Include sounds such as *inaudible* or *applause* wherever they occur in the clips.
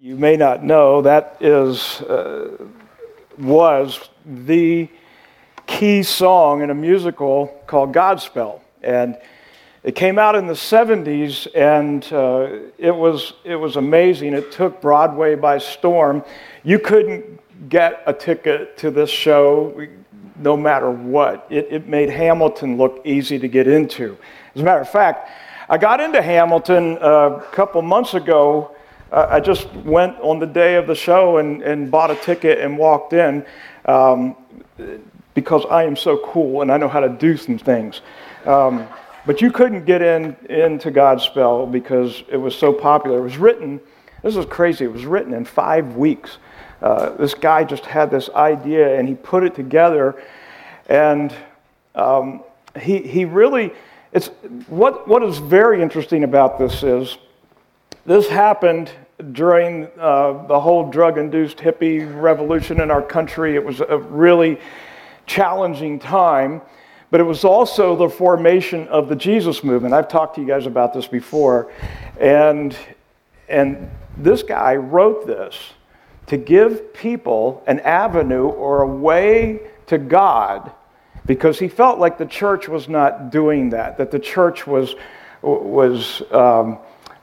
You may not know that is uh, was the key song in a musical called Godspell, and it came out in the 70s, and uh, it was it was amazing. It took Broadway by storm. You couldn't get a ticket to this show no matter what. It, it made Hamilton look easy to get into. As a matter of fact, I got into Hamilton uh, a couple months ago uh, I just went on the day of the show and, and bought a ticket and walked in um, because I am so cool and I know how to do some things. Um, but you couldn't get in into Godspell because it was so popular. It was written. This is crazy. It was written in five weeks. Uh, this guy just had this idea and he put it together, and um, he he really. It's what what is very interesting about this is this happened during uh, the whole drug induced hippie revolution in our country. It was a really challenging time, but it was also the formation of the Jesus movement. I've talked to you guys about this before. And, and this guy wrote this to give people an avenue or a way to God because he felt like the church was not doing that, that the church was, was um,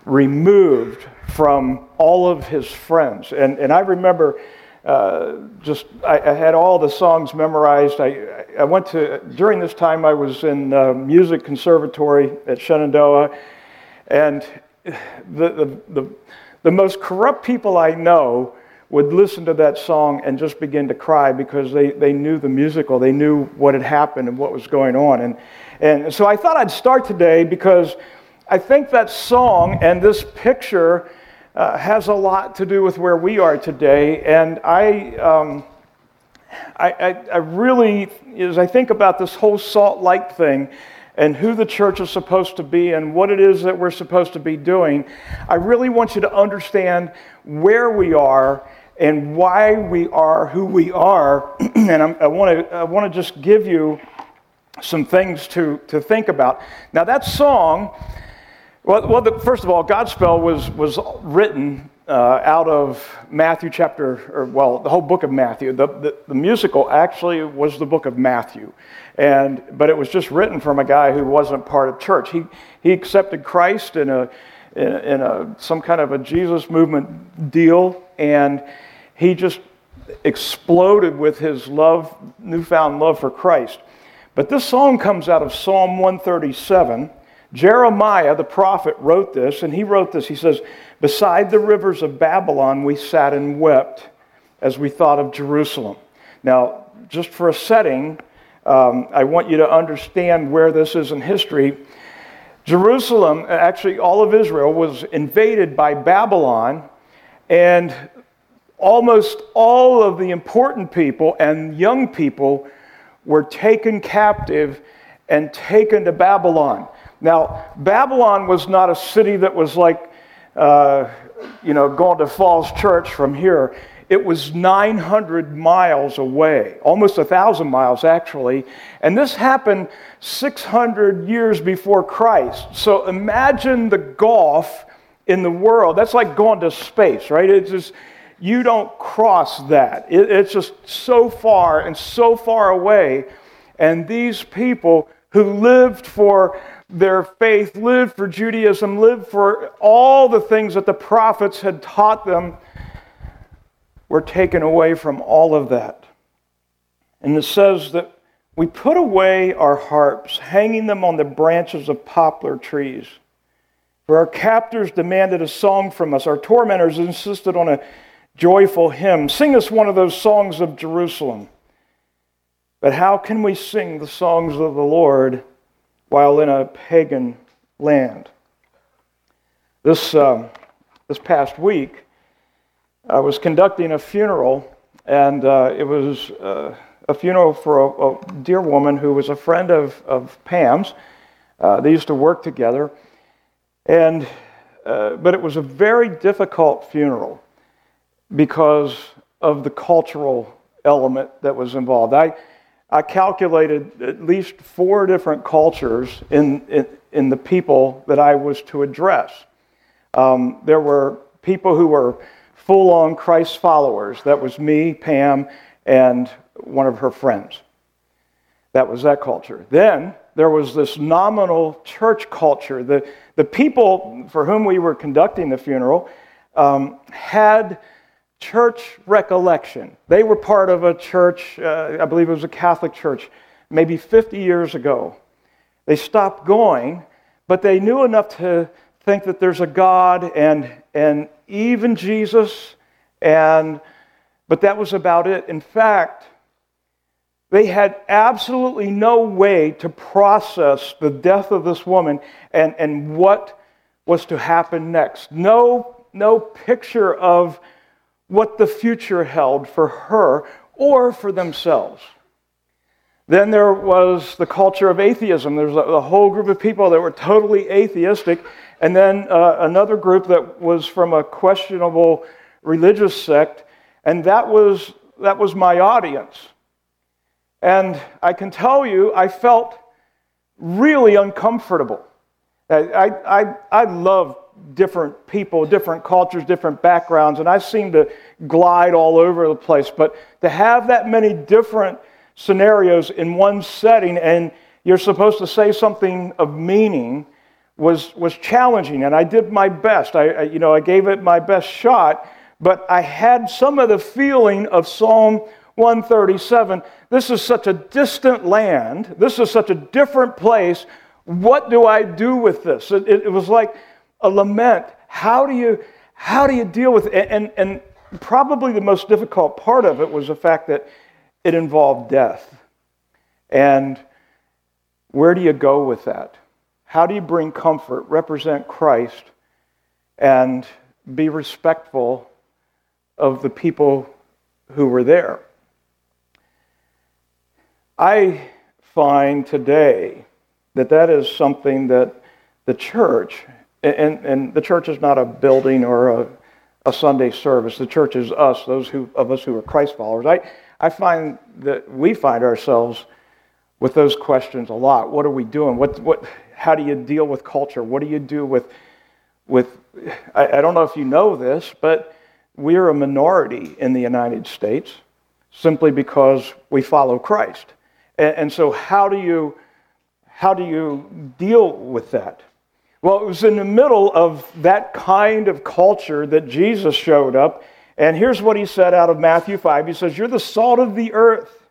removed from all of his friends. And, and I remember uh, just, I, I, had all the songs memorized. I, I went to, during this time, I was in uh, music conservatory at Shenandoah. And the, the, the, the most corrupt people I know would listen to that song and just begin to cry because they, they knew the musical, they knew what had happened and what was going on. And, and so I thought I'd start today because I think that song and this picture uh, has a lot to do with where we are today. And I, um, I, I, I, really, as I think about this whole salt light thing and who the church is supposed to be and what it is that we're supposed to be doing, I really want you to understand where we are and why we are who we are. *clears throat* and I'm, I want to I want to just give you some things to, to think about. Now, that song well, well the, first of all, Godspell was, was written uh, out of Matthew chapter, or well, the whole book of Matthew. The, the, the, musical actually was the book of Matthew, and, but it was just written from a guy who wasn't part of church. He, he accepted Christ in, a, in, in a, some kind of a Jesus movement deal, and he just exploded with his love, newfound love for Christ. But this song comes out of Psalm 137 Jeremiah, the prophet, wrote this, and he wrote this. He says, Beside the rivers of Babylon, we sat and wept as we thought of Jerusalem. Now, just for a setting, um, I want you to understand where this is in history. Jerusalem, actually, all of Israel, was invaded by Babylon, and almost all of the important people and young people were taken captive and taken to Babylon. Now, Babylon was not a city that was like, uh, you know, going to Falls Church from here. It was 900 miles away, almost 1,000 miles actually. And this happened 600 years before Christ. So imagine the gulf in the world. That's like going to space, right? It's just, you don't cross that. It, it's just so far and so far away. And these people who lived for their faith, lived for Judaism, lived for all the things that the prophets had taught them, were taken away from all of that. And it says that we put away our harps, hanging them on the branches of poplar trees. For our captors demanded a song from us. Our tormentors insisted on a joyful hymn. Sing us one of those songs of Jerusalem. But how can we sing the songs of the Lord while in a pagan land. This, um, this past week, I was conducting a funeral, and uh, it was uh, a funeral for a, a, dear woman who was a friend of, of Pam's. Uh, they used to work together, and uh, but it was a very difficult funeral because of the cultural element that was involved. I, I calculated at least four different cultures in, in, in the people that I was to address. Um, there were people who were full on Christ followers. That was me, Pam, and one of her friends. That was that culture. Then there was this nominal church culture. The, the people for whom we were conducting the funeral um, had church recollection. They were part of a church, uh, I believe it was a Catholic church, maybe 50 years ago. They stopped going, but they knew enough to think that there's a God and, and even Jesus, and, but that was about it. In fact, they had absolutely no way to process the death of this woman and, and what was to happen next. No, no picture of what the future held for her or for themselves. Then there was the culture of atheism. There was a, whole group of people that were totally atheistic, and then uh, another group that was from a questionable religious sect, and that was, that was my audience. And I can tell you, I felt really uncomfortable. I, I, I love different people, different cultures, different backgrounds, and I seem to glide all over the place. But to have that many different scenarios in one setting and you're supposed to say something of meaning was, was challenging. And I did my best. I, I, you know, I gave it my best shot, but I had some of the feeling of Psalm 137. This is such a distant land. This is such a different place. What do I do with this? It, it, it was like a lament. How do you, how do you deal with it? And, and probably the most difficult part of it was the fact that it involved death. And where do you go with that? How do you bring comfort, represent Christ, and be respectful of the people who were there? I find today that that is something that the church, and, and the church is not a building or a, a Sunday service. The church is us, those who, of us who are Christ followers. I, I find that we find ourselves with those questions a lot. What are we doing? What, what, how do you deal with culture? What do you do with, with I, I don't know if you know this, but we're a minority in the United States simply because we follow Christ. And, and so, how do, you, how do you deal with that? Well, it was in the middle of that kind of culture that Jesus showed up and here's what he said out of Matthew 5 He says, You're the salt of the earth.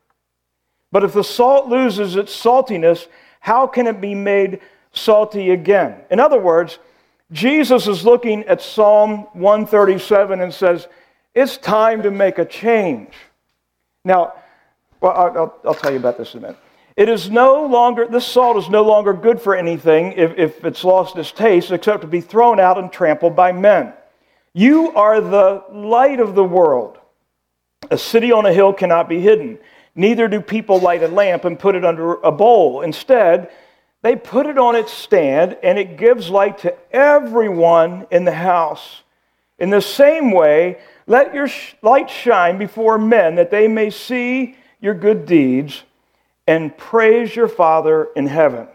But if the salt loses its saltiness, how can it be made salty again? In other words, Jesus is looking at Psalm 137 and says, It's time to make a change. Now, well, I'll, I'll tell you about this in a minute. It is no longer, this salt is no longer good for anything if, if it's lost its taste except to be thrown out and trampled by men. You are the light of the world. A city on a hill cannot be hidden. Neither do people light a lamp and put it under a bowl. Instead, they put it on its stand, and it gives light to everyone in the house. In the same way, let your light shine before men that they may see your good deeds and praise your Father in heaven.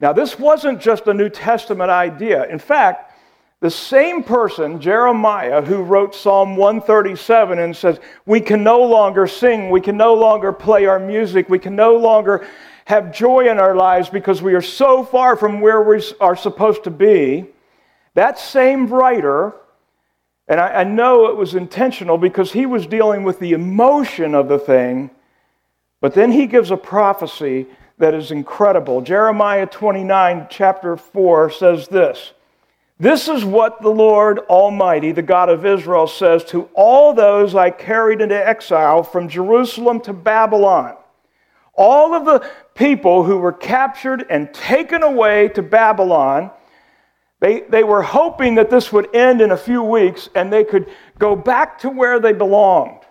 Now, this wasn't just a New Testament idea. In fact, the same person, Jeremiah, who wrote Psalm 137 and says, We can no longer sing, we can no longer play our music, we can no longer have joy in our lives because we are so far from where we are supposed to be. That same writer, and I, I know it was intentional because he was dealing with the emotion of the thing, but then he gives a prophecy that is incredible. Jeremiah 29, chapter 4, says this. This is what the Lord Almighty, the God of Israel, says to all those I carried into exile from Jerusalem to Babylon. All of the people who were captured and taken away to Babylon, they, they were hoping that this would end in a few weeks and they could go back to where they belonged.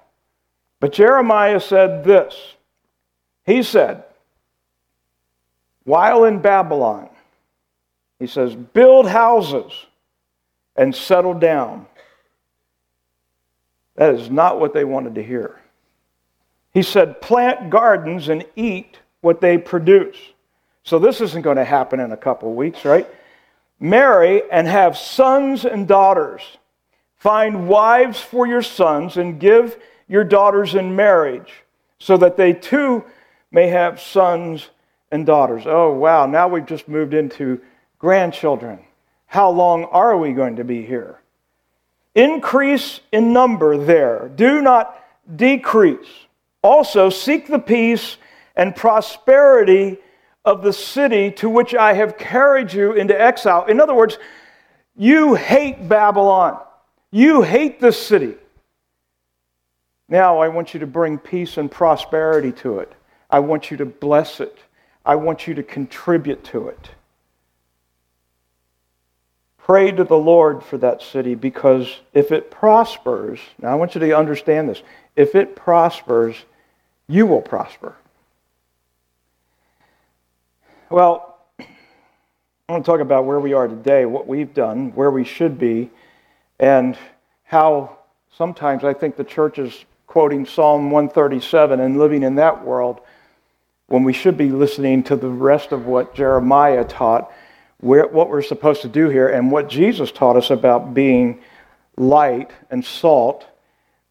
But Jeremiah said this He said, While in Babylon, he says, build houses and settle down. That is not what they wanted to hear. He said, plant gardens and eat what they produce. So this isn't going to happen in a couple of weeks, right? Marry and have sons and daughters. Find wives for your sons and give your daughters in marriage, so that they too may have sons and daughters. Oh, wow, now we've just moved into grandchildren. How long are we going to be here? Increase in number there, do not decrease. Also, seek the peace and prosperity of the city to which I have carried you into exile. In other words, you hate Babylon. You hate this city. Now I want you to bring peace and prosperity to it. I want you to bless it. I want you to contribute to it. Pray to the Lord for that city because if it prospers, now I want you to understand this. If it prospers, you will prosper. Well, I want to talk about where we are today, what we've done, where we should be, and how sometimes I think the church is quoting Psalm 137 and living in that world when we should be listening to the rest of what Jeremiah taught, where, what we're supposed to do here, and what Jesus taught us about being light and salt.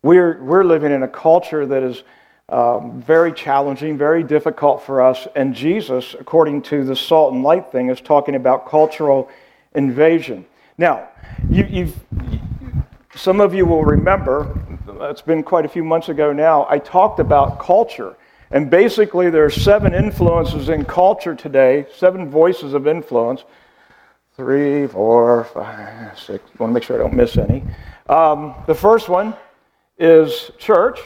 We're, we're living in a culture that is um, very challenging, very difficult for us, and Jesus, according to the salt and light thing, is talking about cultural invasion. Now, you, some of you will remember, it's been quite a few months ago now, I talked about culture and basically, there are seven influences in culture today, seven voices of influence. Three, four, five, six. I want to make sure I don't miss any. Um, the first one is church.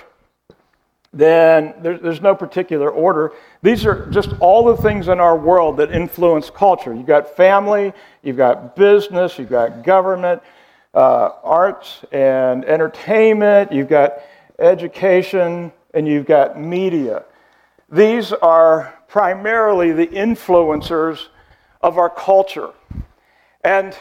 Then there, there's no particular order. These are just all the things in our world that influence culture. You've got family, you've got business, you've got government, uh, arts and entertainment, you've got education, and you've got media. These are primarily the influencers of our culture. And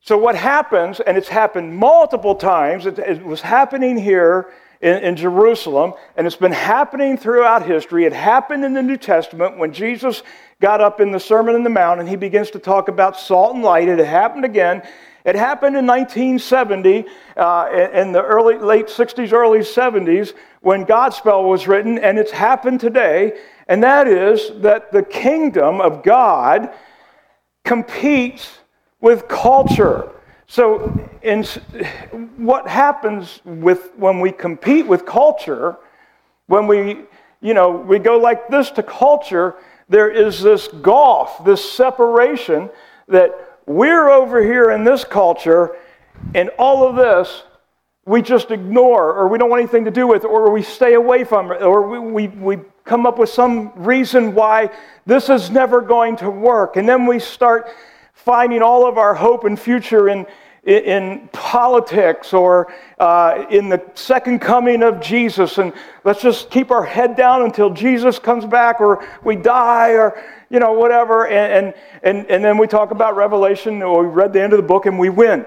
so, what happens, and it's happened multiple times, it, it was happening here in, in, Jerusalem, and it's been happening throughout history. It happened in the New Testament when Jesus got up in the Sermon on the Mount and he begins to talk about salt and light. It happened again. It happened in 1970, uh, in the early, late 60s, early 70s, when Godspell was written, and it's happened today, and that is that the kingdom of God competes with culture. So, in, what happens with when we compete with culture, when we, you know, we go like this to culture, there is this gulf, this separation that we're over here in this culture, and all of this we just ignore or we don't want anything to do with or we stay away from it or we, we, we come up with some reason why this is never going to work. And then we start finding all of our hope and future in, in, politics or uh, in the second coming of Jesus. And let's just keep our head down until Jesus comes back or we die or, you know, whatever. And, and, and, then we talk about Revelation or we read the end of the book and we win.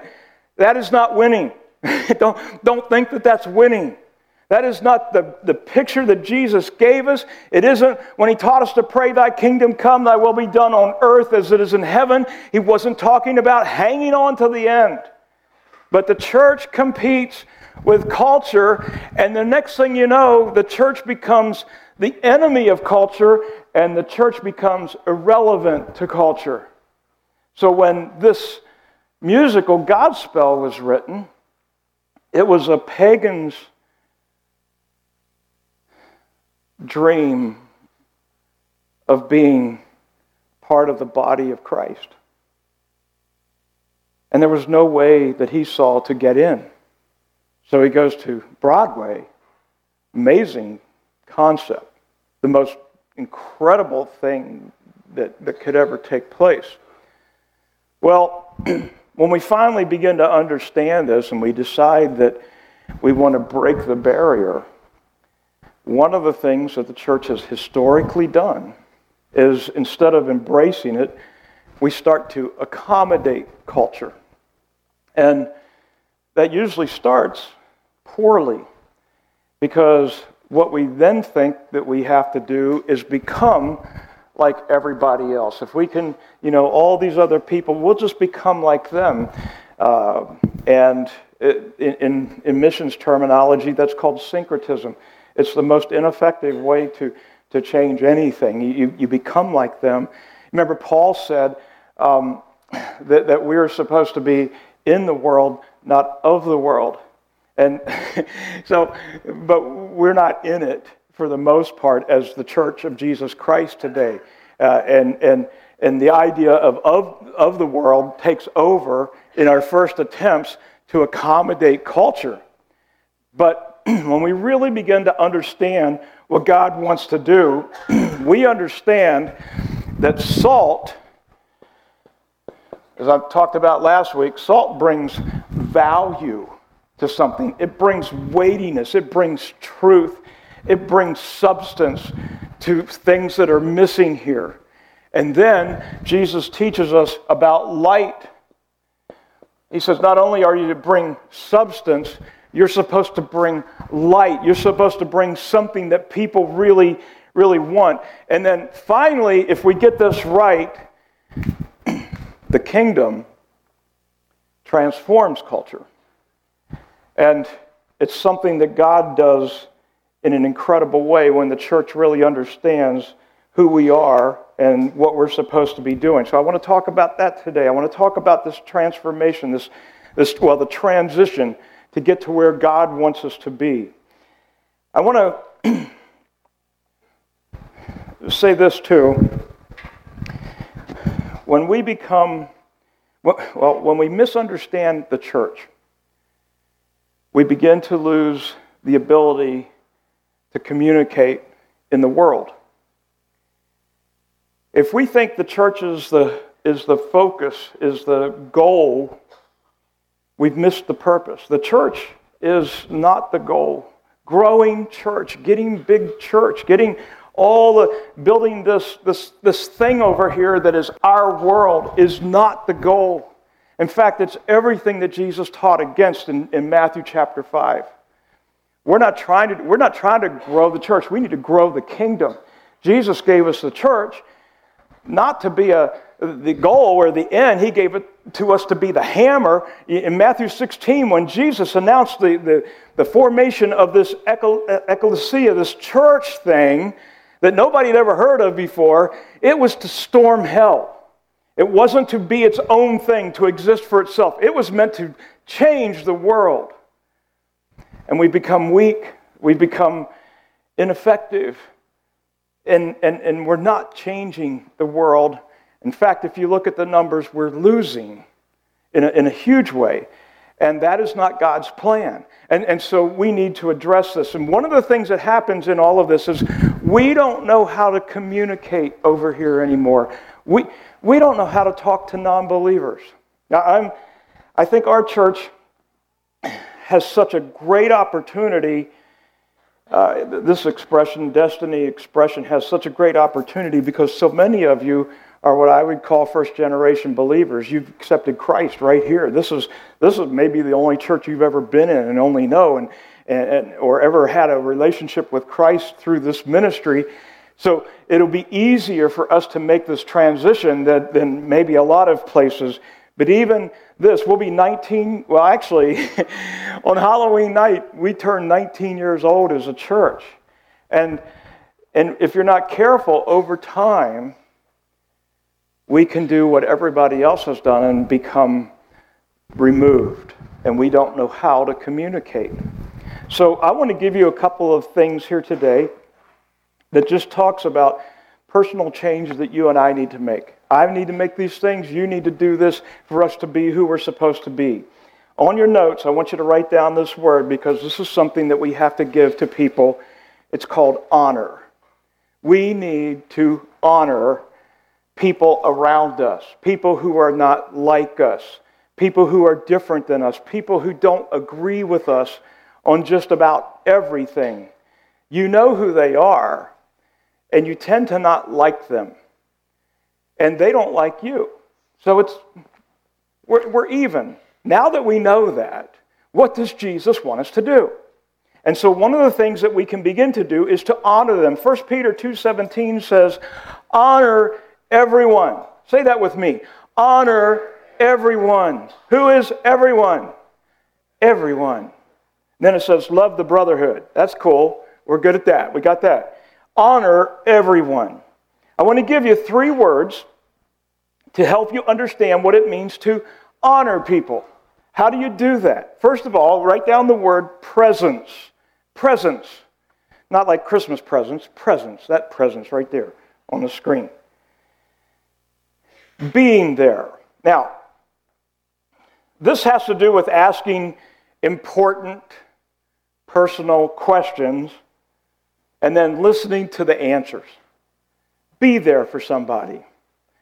That is not winning. *laughs* don't, don't think that that's winning. That is not the, the picture that Jesus gave us. It isn't when he taught us to pray, Thy kingdom come, Thy will be done on earth as it is in heaven. He wasn't talking about hanging on to the end. But the church competes with culture, and the next thing you know, the church becomes the enemy of culture, and the church becomes irrelevant to culture. So when this musical Godspell was written, it was a pagan's dream of being part of the body of Christ. And there was no way that he saw to get in. So he goes to Broadway. Amazing concept. The most incredible thing that, that could ever take place. Well, *clears throat* When we finally begin to understand this and we decide that we want to break the barrier, one of the things that the church has historically done is instead of embracing it, we start to accommodate culture. And that usually starts poorly because what we then think that we have to do is become like everybody else. If we can, you know, all these other people, we'll just become like them. Uh, and in, in, in missions terminology, that's called syncretism. It's the most ineffective way to, to change anything. You, you become like them. Remember, Paul said um, that, that we are supposed to be in the world, not of the world. And *laughs* so, but we're not in it for the most part as the church of Jesus Christ today. Uh, and, and, and the idea of, of, of the world takes over in our first attempts to accommodate culture. But *clears throat* when we really begin to understand what God wants to do, *clears throat* we understand that salt, as I talked about last week, salt brings value to something. It brings weightiness, it brings truth, it brings substance to things that are missing here. And then Jesus teaches us about light. He says, not only are you to bring substance, you're supposed to bring light. You're supposed to bring something that people really, really want. And then finally, if we get this right, *clears throat* the kingdom transforms culture. And it's something that God does in an incredible way when the church really understands who we are and what we're supposed to be doing. So I want to talk about that today. I want to talk about this transformation, this, this well, the transition to get to where God wants us to be. I want to *clears throat* say this too. When we become, well, when we misunderstand the church, we begin to lose the ability to communicate in the world. If we think the church is the, is the focus, is the goal, we've missed the purpose. The church is not the goal. Growing church, getting big church, getting all the building this, this, this thing over here that is our world is not the goal. In fact, it's everything that Jesus taught against in, in Matthew chapter 5. We're not, trying to, we're not trying to grow the church. We need to grow the kingdom. Jesus gave us the church not to be a, the goal or the end. He gave it to us to be the hammer. In Matthew 16, when Jesus announced the, the, the formation of this ecclesia, this church thing that nobody had ever heard of before, it was to storm hell. It wasn't to be its own thing, to exist for itself. It was meant to change the world. And we become weak, we become ineffective, and, and, and we're not changing the world. In fact, if you look at the numbers, we're losing in a, in a huge way. And that is not God's plan. And, and so we need to address this. And one of the things that happens in all of this is we don't know how to communicate over here anymore. We, we don't know how to talk to non believers. Now, I'm, I think our church has such a great opportunity. Uh, this expression, destiny expression, has such a great opportunity because so many of you are what I would call first generation believers. You've accepted Christ right here. This is, this is maybe the only church you've ever been in and only know, and, and, or ever had a relationship with Christ through this ministry. So it'll be easier for us to make this transition than, than maybe a lot of places. But even this, we'll be 19. Well, actually, *laughs* on Halloween night, we turn 19 years old as a church. And, and if you're not careful, over time, we can do what everybody else has done and become removed. And we don't know how to communicate. So I want to give you a couple of things here today that just talks about personal change that you and I need to make. I need to make these things. You need to do this for us to be who we're supposed to be. On your notes, I want you to write down this word because this is something that we have to give to people. It's called honor. We need to honor people around us, people who are not like us, people who are different than us, people who don't agree with us on just about everything. You know who they are, and you tend to not like them. And they don't like you. So it's, we're, we're even. Now that we know that, what does Jesus want us to do? And so one of the things that we can begin to do is to honor them. 1 Peter 2:17 says, "Honor everyone." Say that with me. Honor everyone. Who is everyone? everyone. Then it says, love the brotherhood. That's cool. We're good at that. We got that. Honor everyone. I want to give you three words to help you understand what it means to honor people. How do you do that? First of all, write down the word presence. Presence. Not like Christmas presents, presence. That presence right there on the screen. Being there. Now, this has to do with asking important personal questions and then listening to the answers. Be there for somebody.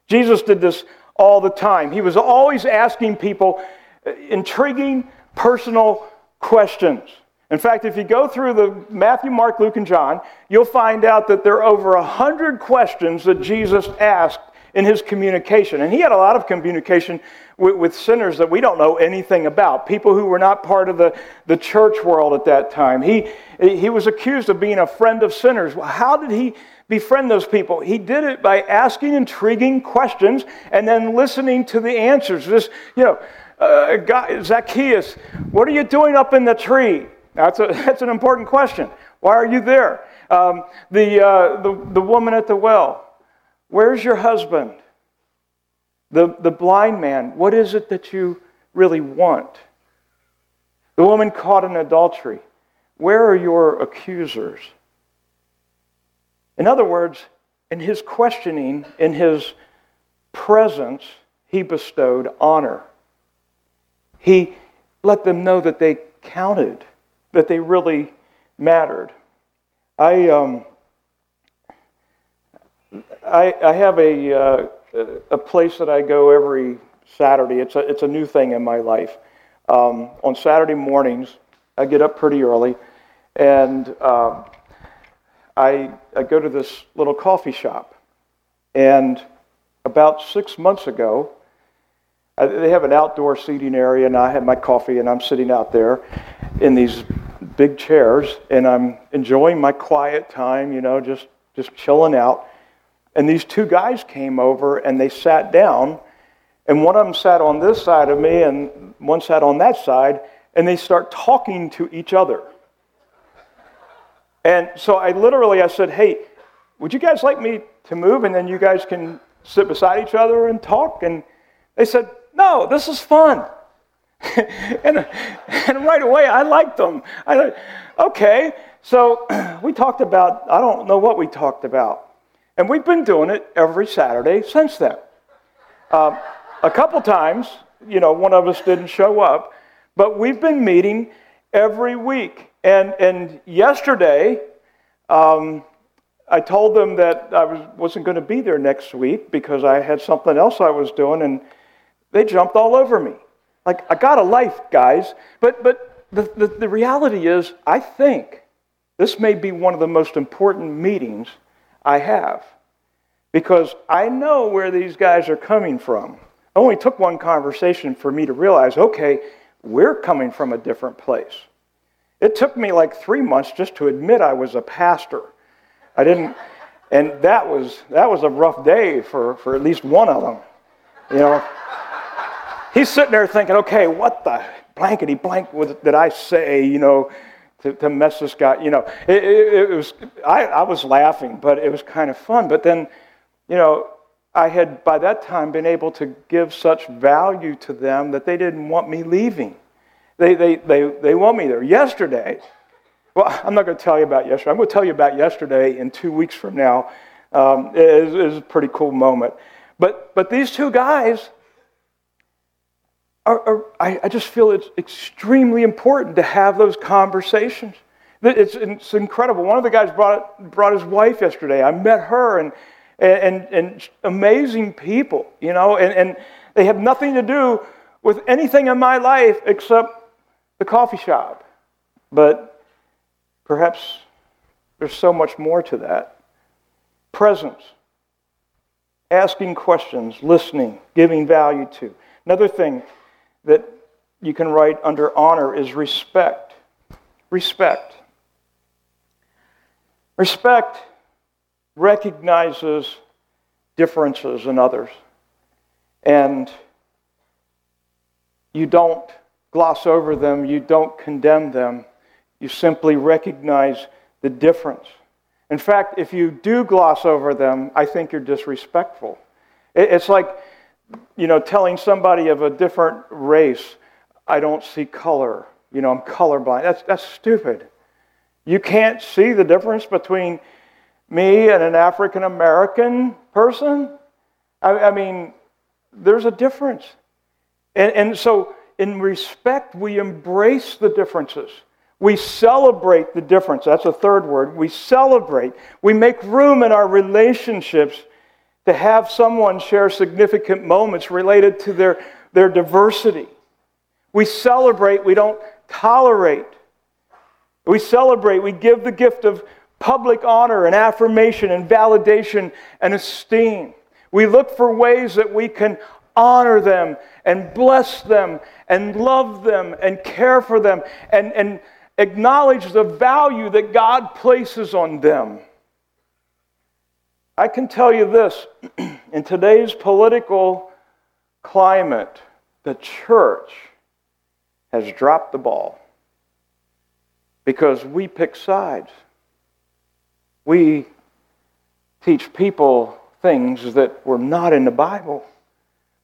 Jesus did this all the time. He was always asking people uh, intriguing personal questions. In fact, if you go through the Matthew, Mark, Luke, and John, you'll find out that there are over a hundred questions that Jesus asked in his communication. And he had a lot of communication with, with, sinners that we don't know anything about, people who were not part of the, the church world at that time. He, he was accused of being a friend of sinners. How did he befriend those people? He did it by asking intriguing questions and then listening to the answers. This, you know, uh, God, Zacchaeus, what are you doing up in the tree? That's, a, *laughs* that's an important question. Why are you there? Um, the, uh, the, the woman at the well, where's your husband? The, the blind man, what is it that you really want? The woman caught in adultery, where are your accusers? In other words, in his questioning, in his presence, he bestowed honor. He let them know that they counted that they really mattered. I, um, I, I, have a, uh, a place that I go every Saturday. It's a, it's a new thing in my life. Um, on Saturday mornings, I get up pretty early and uh, I, I go to this little coffee shop. And about six months ago, I, they have an outdoor seating area, and I have my coffee, and I'm sitting out there in these big chairs, and I'm enjoying my quiet time, you know, just, just chilling out. And these two guys came over, and they sat down, and one of them sat on this side of me, and one sat on that side, and they start talking to each other. And so I literally, I said, hey, would you guys like me to move, and then you guys can sit beside each other and talk? And they said, no, this is fun. *laughs* and, and right away, I liked them. I thought, okay. So *clears throat* we talked about, I don't know what we talked about. And we've been doing it every Saturday since then. Um, a couple times, you know, one of us didn't show up, but we've been meeting every week. And, and yesterday, um, I told them that I was, wasn't going to be there next week because I had something else I was doing, and they jumped all over me. Like, I got a life, guys. But, but the, the, the reality is, I think this may be one of the most important meetings I have because I know where these guys are coming from. It only took one conversation for me to realize okay, we're coming from a different place. It took me like three months just to admit I was a pastor. I didn't, and that was, that was a rough day for, for at least one of them. You know, he's sitting there thinking, okay, what the blankety blank did I say, you know, to, to mess this guy? You know, it, it, it was, I, I was laughing, but it was kind of fun. But then, you know, I had by that time been able to give such value to them that they didn't want me leaving. They, they, they, they want me there. Yesterday, well, I'm not going to tell you about yesterday. I'm going to tell you about yesterday in two weeks from now. Um, it, it was a pretty cool moment. But, but these two guys, are, are, I, I just feel it's extremely important to have those conversations. It's, it's incredible. One of the guys brought, brought his wife yesterday. I met her, and, and, and amazing people, you know, and, and they have nothing to do with anything in my life except the coffee shop. But perhaps there's so much more to that. Presence, asking questions, listening, giving value to. Another thing that you can write under honor is respect. Respect. Respect recognizes differences in others. And you don't gloss over them, you don't condemn them. You simply recognize the difference. In fact, if you do gloss over them, I think you're disrespectful. It's like, you know, telling somebody of a different race, I don't see color. You know, I'm colorblind. That's, that's stupid. You can't see the difference between me and an African American person? I, I, mean, there's a difference. And, and so, in respect, we embrace the differences. We celebrate the difference. That's a third word. We celebrate. We make room in our relationships to have someone share significant moments related to their, their diversity. We celebrate, we don't tolerate. We celebrate, we give the gift of public honor and affirmation and validation and esteem. We look for ways that we can honor them and bless them and love them and care for them and, and acknowledge the value that God places on them. I can tell you this *clears throat* in today's political climate, the church has dropped the ball because we pick sides. We teach people things that were not in the Bible.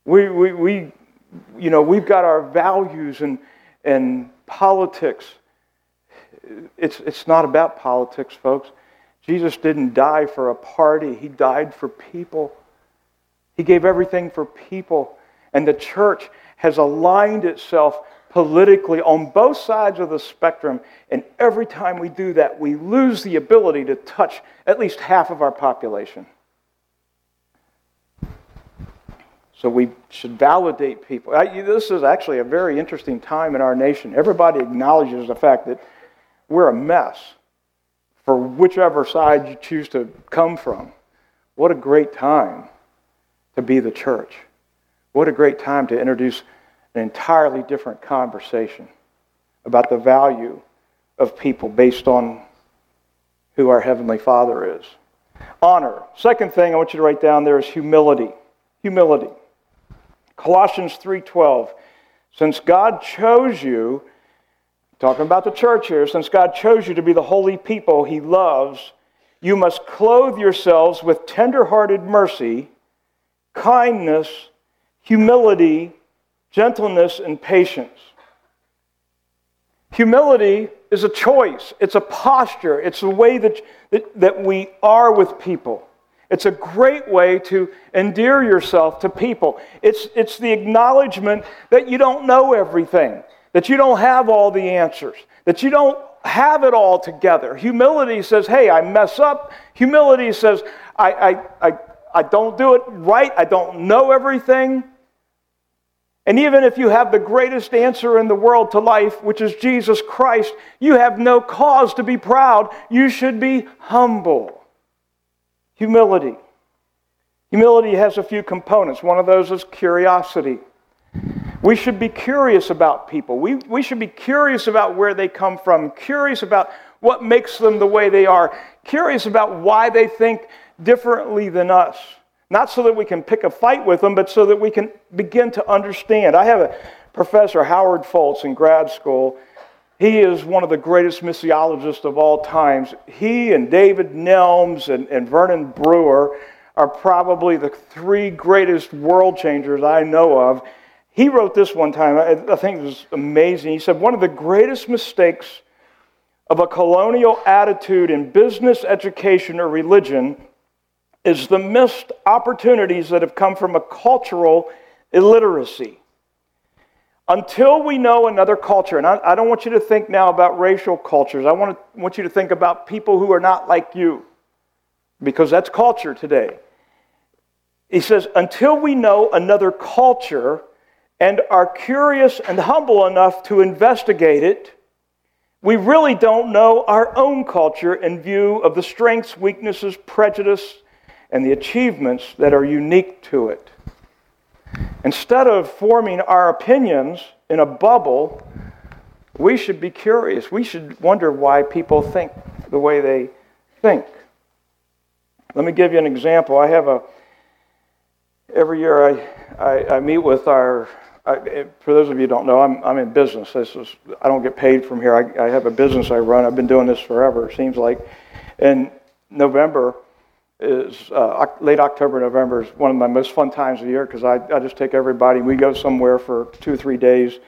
We, we, we you know, we've got our values and, and politics. It's, it's not about politics, folks. Jesus didn't die for a party, He died for people. He gave everything for people. And the church has aligned itself politically on both sides of the spectrum. And every time we do that, we lose the ability to touch at least half of our population. So we should validate people. This is actually a very interesting time in our nation. Everybody acknowledges the fact that we're a mess for whichever side you choose to come from. What a great time to be the church. What a great time to introduce an entirely different conversation about the value of people based on who our Heavenly Father is. Honor. Second thing I want you to write down there is humility. Humility. Colossians 3:12. Since God chose you, talking about the church here, since God chose you to be the holy people he loves, you must clothe yourselves with tender-hearted mercy, kindness, humility, gentleness, and patience. Humility is a choice, it's a posture, it's a way that, that, that we are with people. It's a great way to endear yourself to people. It's, it's the acknowledgement that you don't know everything, that you don't have all the answers, that you don't have it all together. Humility says, hey, I mess up. Humility says, I, I, I, I don't do it right. I don't know everything. And even if you have the greatest answer in the world to life, which is Jesus Christ, you have no cause to be proud. You should be humble. Humility. Humility has a few components. One of those is curiosity. We should be curious about people. We, we should be curious about where they come from, curious about what makes them the way they are, curious about why they think differently than us. Not so that we can pick a fight with them, but so that we can begin to understand. I have a professor, Howard Foltz, in grad school. He is one of the greatest missiologists of all times. He and David Nelms and, and Vernon Brewer are probably the three greatest world changers I know of. He wrote this one time, I, I think it was amazing. He said, One of the greatest mistakes of a colonial attitude in business, education, or religion is the missed opportunities that have come from a cultural illiteracy. Until we know another culture, and I, I, don't want you to think now about racial cultures, I want, to, want you to think about people who are not like you, because that's culture today. He says, until we know another culture and are curious and humble enough to investigate it, we really don't know our own culture in view of the strengths, weaknesses, prejudice, and the achievements that are unique to it. Instead of forming our opinions in a bubble, we should be curious. We should wonder why people think the way they think. Let me give you an example. I have a, every year I, I, I meet with our, I, for those of you who don't know, I'm, I'm in business. This is, I don't get paid from here. I, I have a business I run. I've been doing this forever, it seems like. And November is, uh, late October, November is one of my most fun times of the year because I, I just take everybody. We go somewhere for two or three days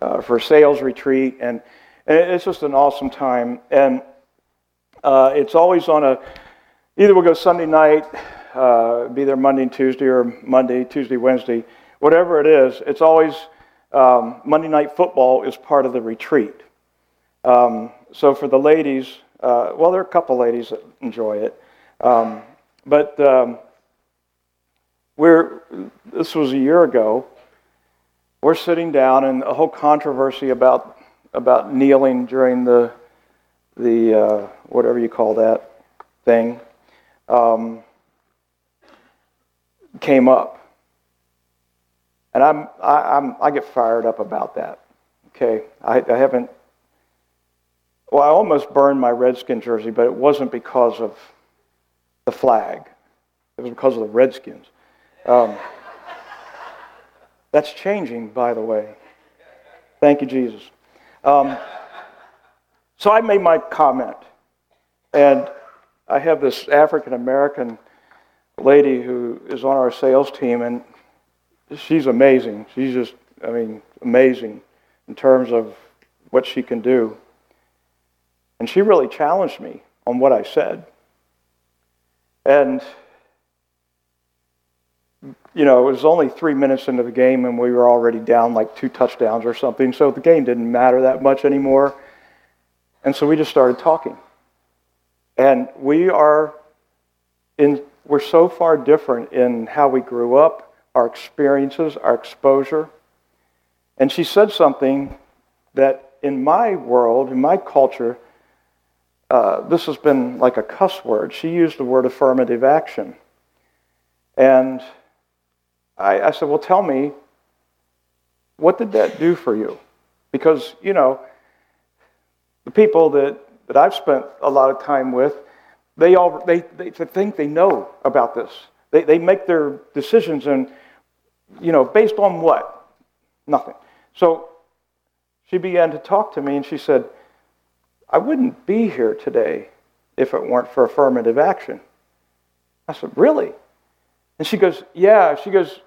uh, for a sales retreat. And, and it's just an awesome time. And uh, it's always on a, either we'll go Sunday night, uh, be there Monday and Tuesday, or Monday, Tuesday, Wednesday whatever it is, it's always um, Monday night football is part of the retreat. Um, so for the ladies, uh, well, there are a couple ladies that enjoy it, um, but um, we're this was a year ago. We're sitting down, and a whole controversy about about kneeling during the the uh, whatever you call that thing um, came up. And I'm, I, I'm, I get fired up about that. Okay, I, I haven't. Well, I almost burned my Redskin jersey, but it wasn't because of the flag. It was because of the Redskins. Um, that's changing, by the way. Thank you, Jesus. Um, so I made my comment, and I have this African American lady who is on our sales team, and she's amazing. She's just, I mean, amazing in terms of what she can do. And she really challenged me on what I said. And, you know, it was only three minutes into the game and we were already down like two touchdowns or something, so the game didn't matter that much anymore. And so we just started talking. And we are in, we're so far different in how we grew up our experiences, our exposure. And she said something that in my world, in my culture, uh, this has been like a cuss word. She used the word affirmative action. And I, I said, Well, tell me, what did that do for you? Because, you know, the people that, that I've spent a lot of time with, they all they, they think they know about this. They, they make their decisions and you know, based on what? Nothing. So she began to talk to me and she said, I wouldn't be here today if it weren't for affirmative action. I said, Really? And she goes, Yeah. She goes,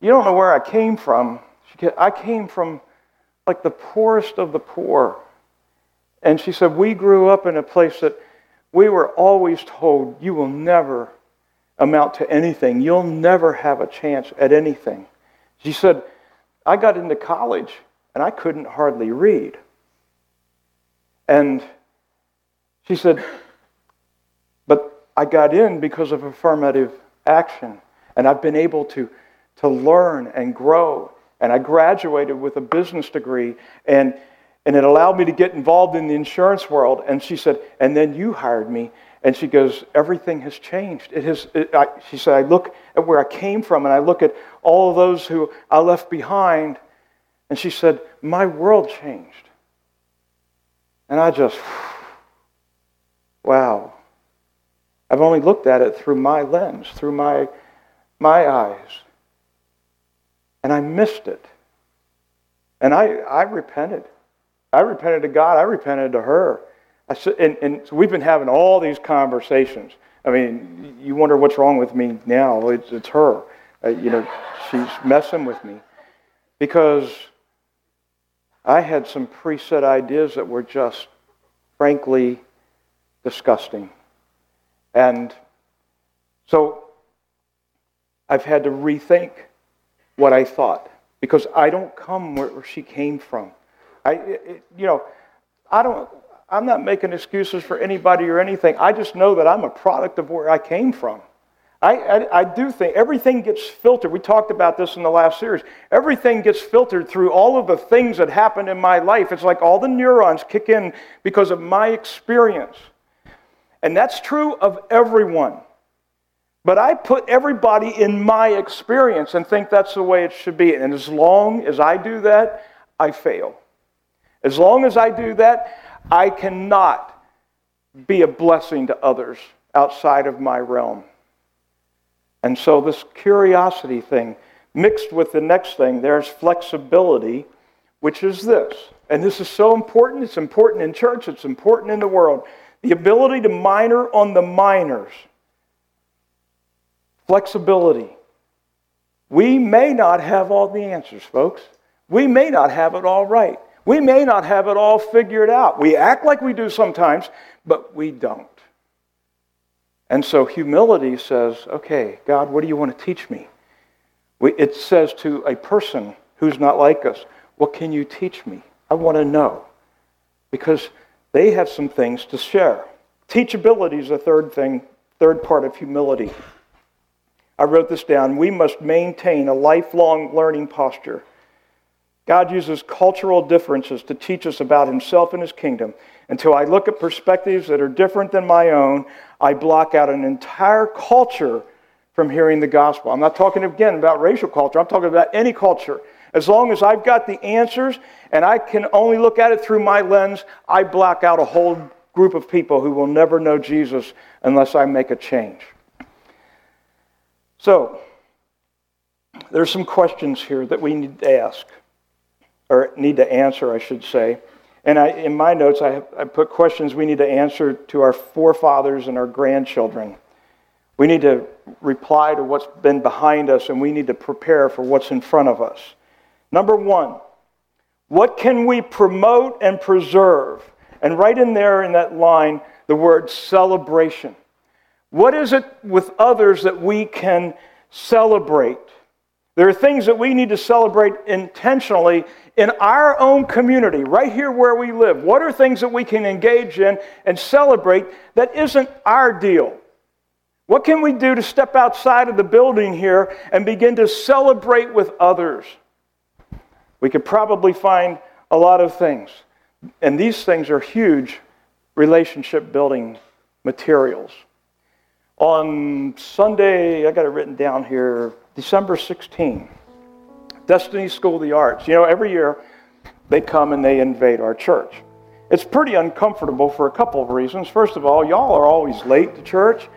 You don't know where I came from. She goes, I came from like the poorest of the poor. And she said, We grew up in a place that we were always told, You will never amount to anything. You'll never have a chance at anything. She said, I got into college and I couldn't hardly read. And she said, but I got in because of affirmative action. And I've been able to, to learn and grow. And I graduated with a business degree. And, and it allowed me to get involved in the insurance world. And she said, and then you hired me. And she goes, Everything has changed. It has, it, I, she said, I look at where I came from and I look at all of those who I left behind. And she said, My world changed. And I just, *sighs* wow. I've only looked at it through my lens, through my, my eyes. And I missed it. And I, I repented. I repented to God. I repented to her. Said, and, and so we've been having all these conversations. I mean, you wonder what's wrong with me now. It's, it's her. Uh, you know, she's messing with me. Because I had some preset ideas that were just, frankly, disgusting. And so I've had to rethink what I thought because I don't come where, she came from. I, it, you know, I don't. I'm not making excuses for anybody or anything. I just know that I'm a product of where I came from. I, I, I, do think everything gets filtered. We talked about this in the last series. Everything gets filtered through all of the things that happened in my life. It's like all the neurons kick in because of my experience. And that's true of everyone. But I put everybody in my experience and think that's the way it should be. And as long as I do that, I fail. As long as I do that, I cannot be a blessing to others outside of my realm. And so, this curiosity thing, Mixed with the next thing, there's flexibility, which is this. And this is so important. It's important in church, it's important in the world. The ability to minor on the minors. Flexibility. We may not have all the answers, folks. We may not have it all right. We may not have it all figured out. We act like we do sometimes, but we don't. And so humility says, okay, God, what do you want to teach me? It says to a person who's not like us, what can you teach me? I want to know. Because they have some things to share. Teachability is the third thing, third part of humility. I wrote this down. We must maintain a lifelong learning posture. God uses cultural differences to teach us about himself and his kingdom. Until I look at perspectives that are different than my own, I block out an entire culture from hearing the gospel. I'm not talking again about racial culture, I'm talking about any culture. As long as I've got the answers and I can only look at it through my lens, I block out a whole group of people who will never know Jesus unless I make a change. So, there's some questions here that we need to ask, or need to answer, I should say. And I, in my notes, I, have, I put questions we need to answer to our forefathers and our grandchildren. We need to reply to what's been behind us, and we need to prepare for what's in front of us. Number one, what can we promote and preserve? And right in there in that line, the word celebration. What is it with others that we can celebrate? There are things that we need to celebrate intentionally in our own community, right here where we live. What are things that we can engage in and celebrate that isn't our deal? What can we do to step outside of the building here and begin to celebrate with others? We could probably find a lot of things. And these things are huge relationship building materials. On Sunday, I got it written down here, December 16, Destiny School of the Arts. You know, every year they come and they invade our church. It's pretty uncomfortable for a couple of reasons. First of all, y'all are always late to church,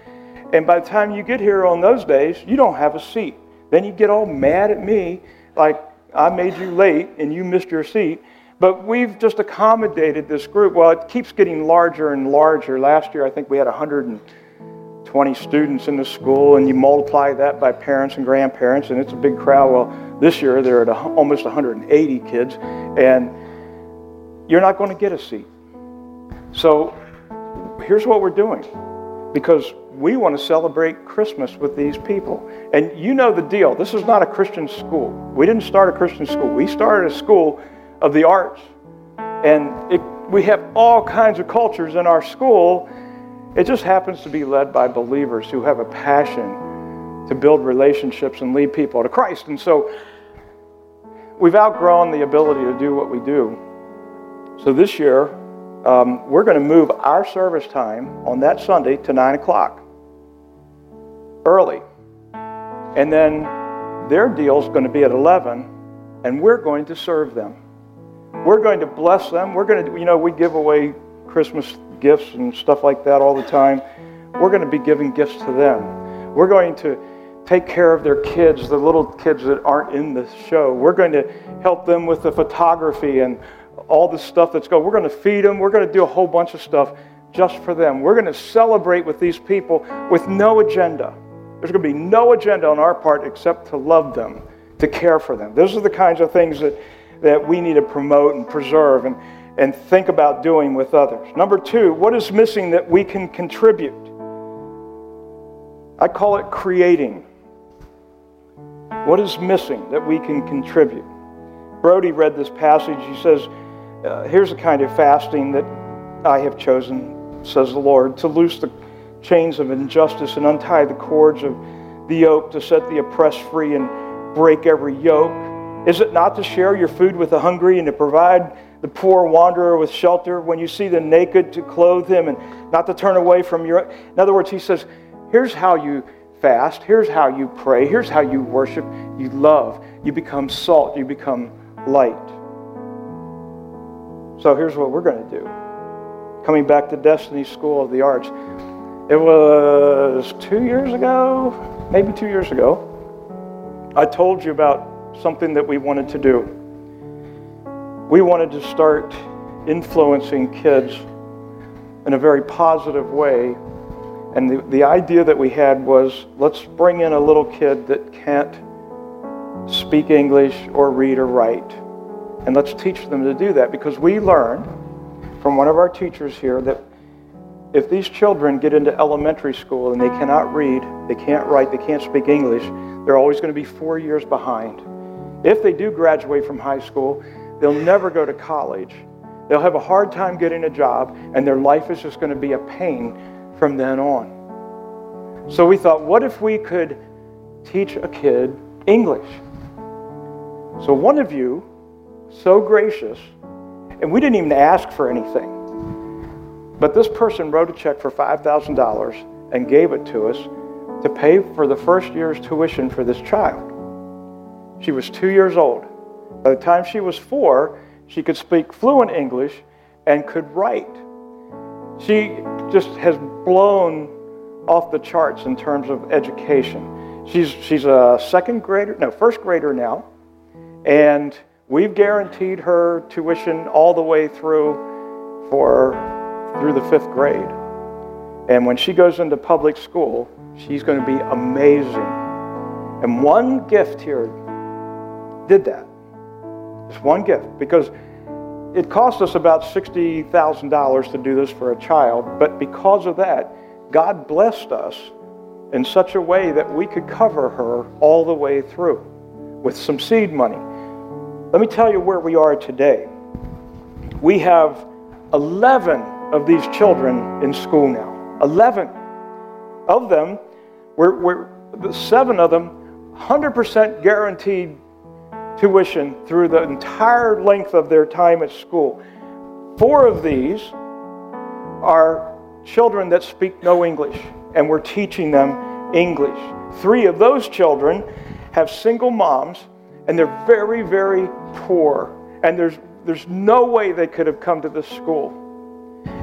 and by the time you get here on those days, you don't have a seat. Then you get all mad at me, like, I made you late and you missed your seat. But we've just accommodated this group. Well, it keeps getting larger and larger. Last year, I think we had 120 students in the school, and you multiply that by parents and grandparents, and it's a big crowd. Well, this year, they're at almost 180 kids, and you're not going to get a seat. So here's what we're doing because we want to celebrate Christmas with these people. And you know the deal. This is not a Christian school. We didn't start a Christian school. We started a school of the arts. And it, we have all kinds of cultures in our school. It just happens to be led by believers who have a passion to build relationships and lead people to Christ. And so we've outgrown the ability to do what we do. So this year, um, we're going to move our service time on that Sunday to 9 o'clock early. And then their deal is going to be at 11, and we're going to serve them. We're going to bless them. We're going to, you know, we give away Christmas gifts and stuff like that all the time. We're going to be giving gifts to them. We're going to take care of their kids, the little kids that aren't in the show. We're going to help them with the photography and all the stuff that's going. We're going to feed them. We're going to do a whole bunch of stuff just for them. We're going to celebrate with these people with no agenda. There's going to be no agenda on our part except to love them, to care for them. Those are the kinds of things that, that we need to promote and preserve and, and think about doing with others. Number two, what is missing that we can contribute? I call it creating. What is missing that we can contribute? Brody read this passage. He says, uh, Here's the kind of fasting that I have chosen, says the Lord, to loose the chains of injustice and untie the cords of the yoke, to set the oppressed free and break every yoke? Is it not to share your food with the hungry and to provide the poor wanderer with shelter? When you see the naked, to clothe him and not to turn away from your. In other words, he says, here's how you fast, here's how you pray, here's how you worship. You love, you become salt, you become light. So here's what we're going to do. Coming back to Destiny School of the Arts, it was two years ago, maybe two years ago. I told you about something that we wanted to do. We wanted to start influencing kids in a very positive way. And the, the idea that we had was let's bring in a little kid that can't speak English or read or write. And let's teach them to do that because we learned from one of our teachers here that if these children get into elementary school and they cannot read, they can't write, they can't speak English, they're always going to be four years behind. If they do graduate from high school, they'll never go to college. They'll have a hard time getting a job, and their life is just going to be a pain from then on. So we thought, what if we could teach a kid English? So one of you, so gracious, and we didn't even ask for anything. But this person wrote a check for $5,000 and gave it to us to pay for the first year's tuition for this child. She was two years old. By the time she was four, she could speak fluent English and could write. She just has blown off the charts in terms of education. She's, she's a second grader, no, first grader now, and we've guaranteed her tuition all the way through for through the fifth grade. And when she goes into public school, she's going to be amazing. And one gift here did that. Just one gift. Because it cost us about $60,000 to do this for a child, but because of that, God blessed us in such a way that we could cover her all the way through with some seed money. Let me tell you where we are today. We have 11 of these children in school now. 11 of them, we're, we're, the seven of them, 100% guaranteed tuition through the entire length of their time at school. Four of these are children that speak no English, and we're teaching them English. Three of those children have single moms, and they're very, very poor. And there's, there's no way they could have come to this school.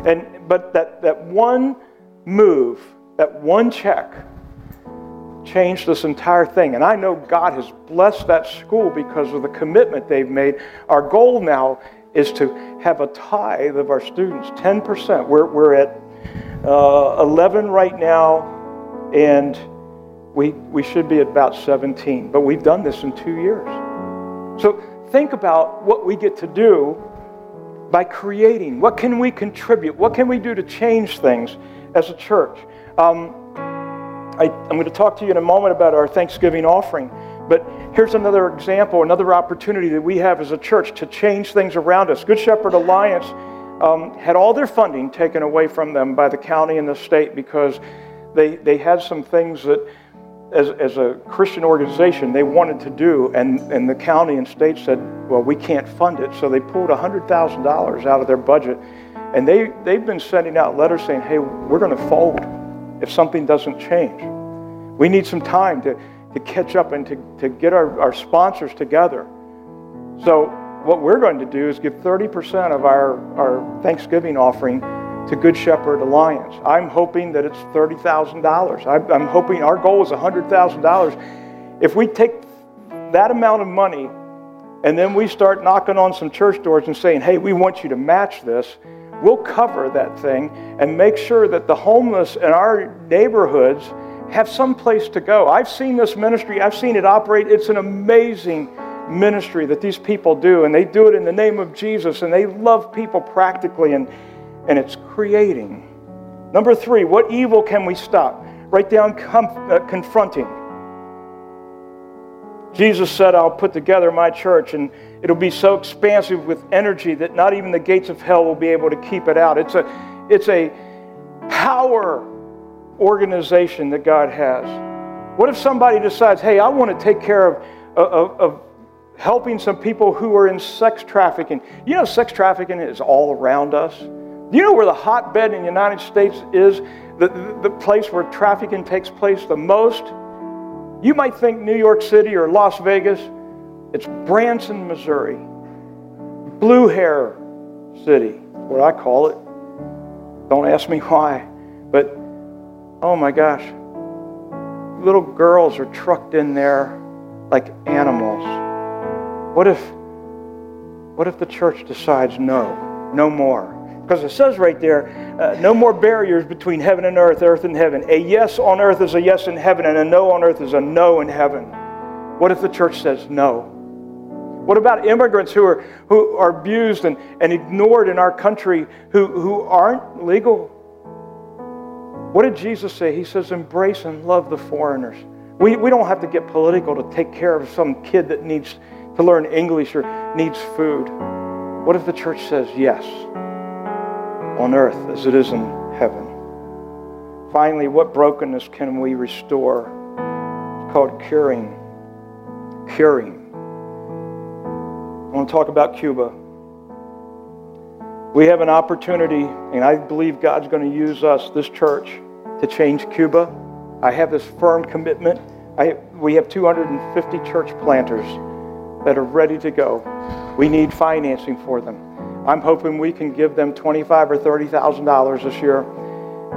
And, but that, that one move, that one check, changed this entire thing. And I know God has blessed that school because of the commitment they've made. Our goal now is to have a tithe of our students, 10%. We're, we're at uh, 11 right now, and we, we should be at about 17. But we've done this in two years. So think about what we get to do by creating. What can we contribute? What can we do to change things as a church? Um, I, am going to talk to you in a moment about our Thanksgiving offering, but here's another example, another opportunity that we have as a church to change things around us. Good Shepherd Alliance um, had all their funding taken away from them by the county and the state because they, they had some things that as, as a Christian organization they wanted to do, and, and the county and state said, well, we can't fund it. So they pulled $100,000 out of their budget, and they, they've been sending out letters saying, hey, we're going to fold if something doesn't change. We need some time to, to catch up and to, to get our, our sponsors together. So what we're going to do is give 30% of our, our Thanksgiving offering to Good Shepherd Alliance. I'm hoping that it's $30,000. I'm hoping our goal is $100,000. If we take that amount of money and then we start knocking on some church doors and saying, hey, we want you to match this, we'll cover that thing and make sure that the homeless in our neighborhoods have some place to go. I've seen this ministry, I've seen it operate. It's an amazing ministry that these people do, and they do it in the name of Jesus, and they love people practically. And and it's creating. Number three, what evil can we stop? Write down com- uh, confronting. Jesus said, I'll put together my church and it'll be so expansive with energy that not even the gates of hell will be able to keep it out. It's a, it's a power organization that God has. What if somebody decides, hey, I want to take care of, of, of helping some people who are in sex trafficking? You know, sex trafficking is all around us. Do you know where the hotbed in the United States is? The, the, the place where trafficking takes place the most? You might think New York City or Las Vegas. It's Branson, Missouri. Blue Hair City, what I call it. Don't ask me why. But oh my gosh, little girls are trucked in there like animals. What if, what if the church decides no, no more? Because it says right there, uh, no more barriers between heaven and earth, earth and heaven. A yes on earth is a yes in heaven, and a no on earth is a no in heaven. What if the church says no? What about immigrants who are, who are abused and, and ignored in our country who, who aren't legal? What did Jesus say? He says, embrace and love the foreigners. We, we don't have to get political to take care of some kid that needs to learn English or needs food. What if the church says yes? On earth as it is in heaven. Finally, what brokenness can we restore? It's called curing. Curing. I want to talk about Cuba. We have an opportunity, and I believe God's going to use us, this church, to change Cuba. I have this firm commitment. I, we have 250 church planters that are ready to go. We need financing for them. I'm hoping we can give them twenty-five or thirty thousand dollars this year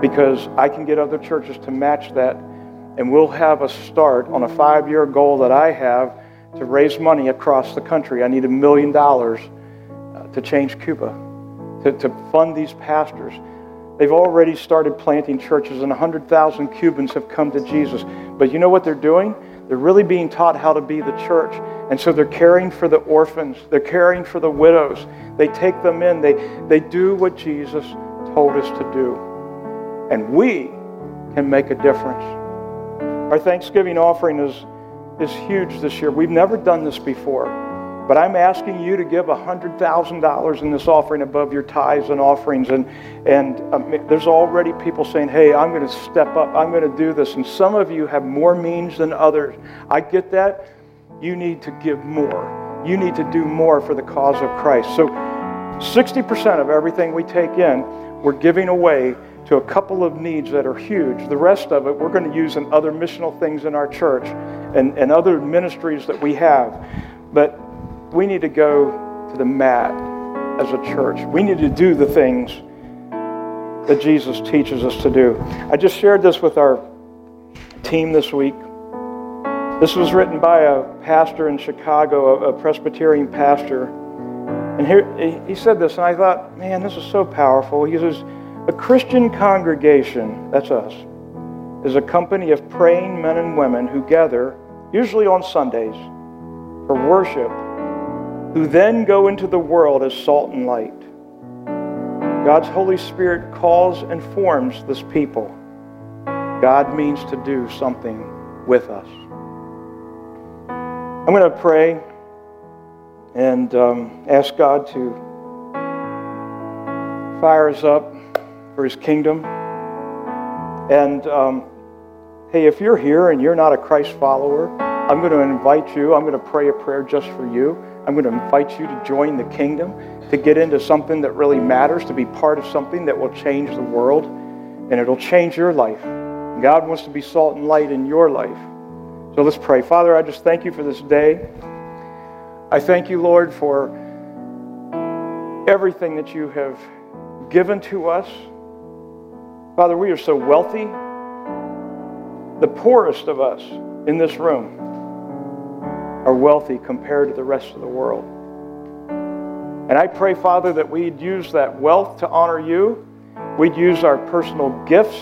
because I can get other churches to match that, and we'll have a start on a five-year goal that I have to raise money across the country. I need a million dollars uh, to change Cuba, to, to fund these pastors. They've already started planting churches, and 100,000 Cubans have come to Jesus. But you know what they're doing? They're really being taught how to be the church. And so they're caring for the orphans, they're caring for the widows. They take them in, they, they do what Jesus told us to do. And we can make a difference. Our Thanksgiving offering is, is huge this year. We've never done this before. But I'm asking you to give $100,000 in this offering above your tithes and offerings. And, and um, there's already people saying, hey, I'm going to step up. I'm going to do this. And some of you have more means than others. I get that you need to give more. You need to do more for the cause of Christ. So 60% of everything we take in, we're giving away to a couple of needs that are huge. The rest of it, we're going to use in other missional things in our church and, and other ministries that we have. But we need to go to the mat as a church. We need to do the things that Jesus teaches us to do. I just shared this with our team this week. This was written by a pastor in Chicago, a, Presbyterian pastor. And here he said this, and I thought, man, this is so powerful. He says, A Christian congregation, that's us, is a company of praying men and women who gather, usually on Sundays, for worship, who then go into the world as salt and light. God's Holy Spirit calls and forms this people. God means to do something with us. I'm going to pray and um, ask God to fire us up for His kingdom. And um, hey, if you're here and you're not a Christ follower, I'm going to invite you. I'm going to pray a prayer just for you. I'm going to invite you to join the kingdom, to get into something that really matters, to be part of something that will change the world, and it'll change your life. God wants to be salt and light in your life. So let's pray. Father, I just thank you for this day. I thank you, Lord, for everything that you have given to us. Father, we are so wealthy. The poorest of us in this room are wealthy compared to the rest of the world. And I pray, Father, that we'd use that wealth to honor you. We'd use our personal gifts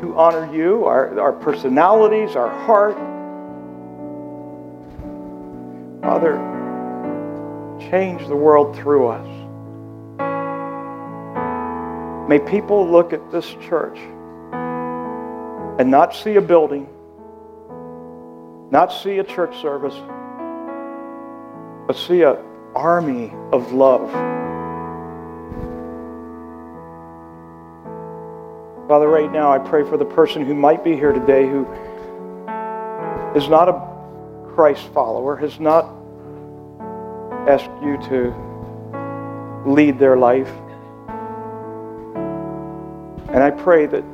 to honor you, our, our personalities, our heart, Father, change the world through us. May people look at this church and not see a building, not see a church service, but see an army of love. Father, right now I pray for the person who might be here today who is not a Christ follower has not asked you to lead their life. And I pray that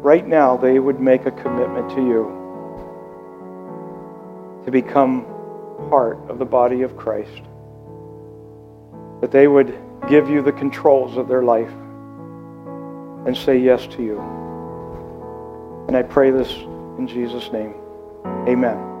right now they would make a commitment to you to become part of the body of Christ. That they would give you the controls of their life and say yes to you. And I pray this in Jesus' name. Amen.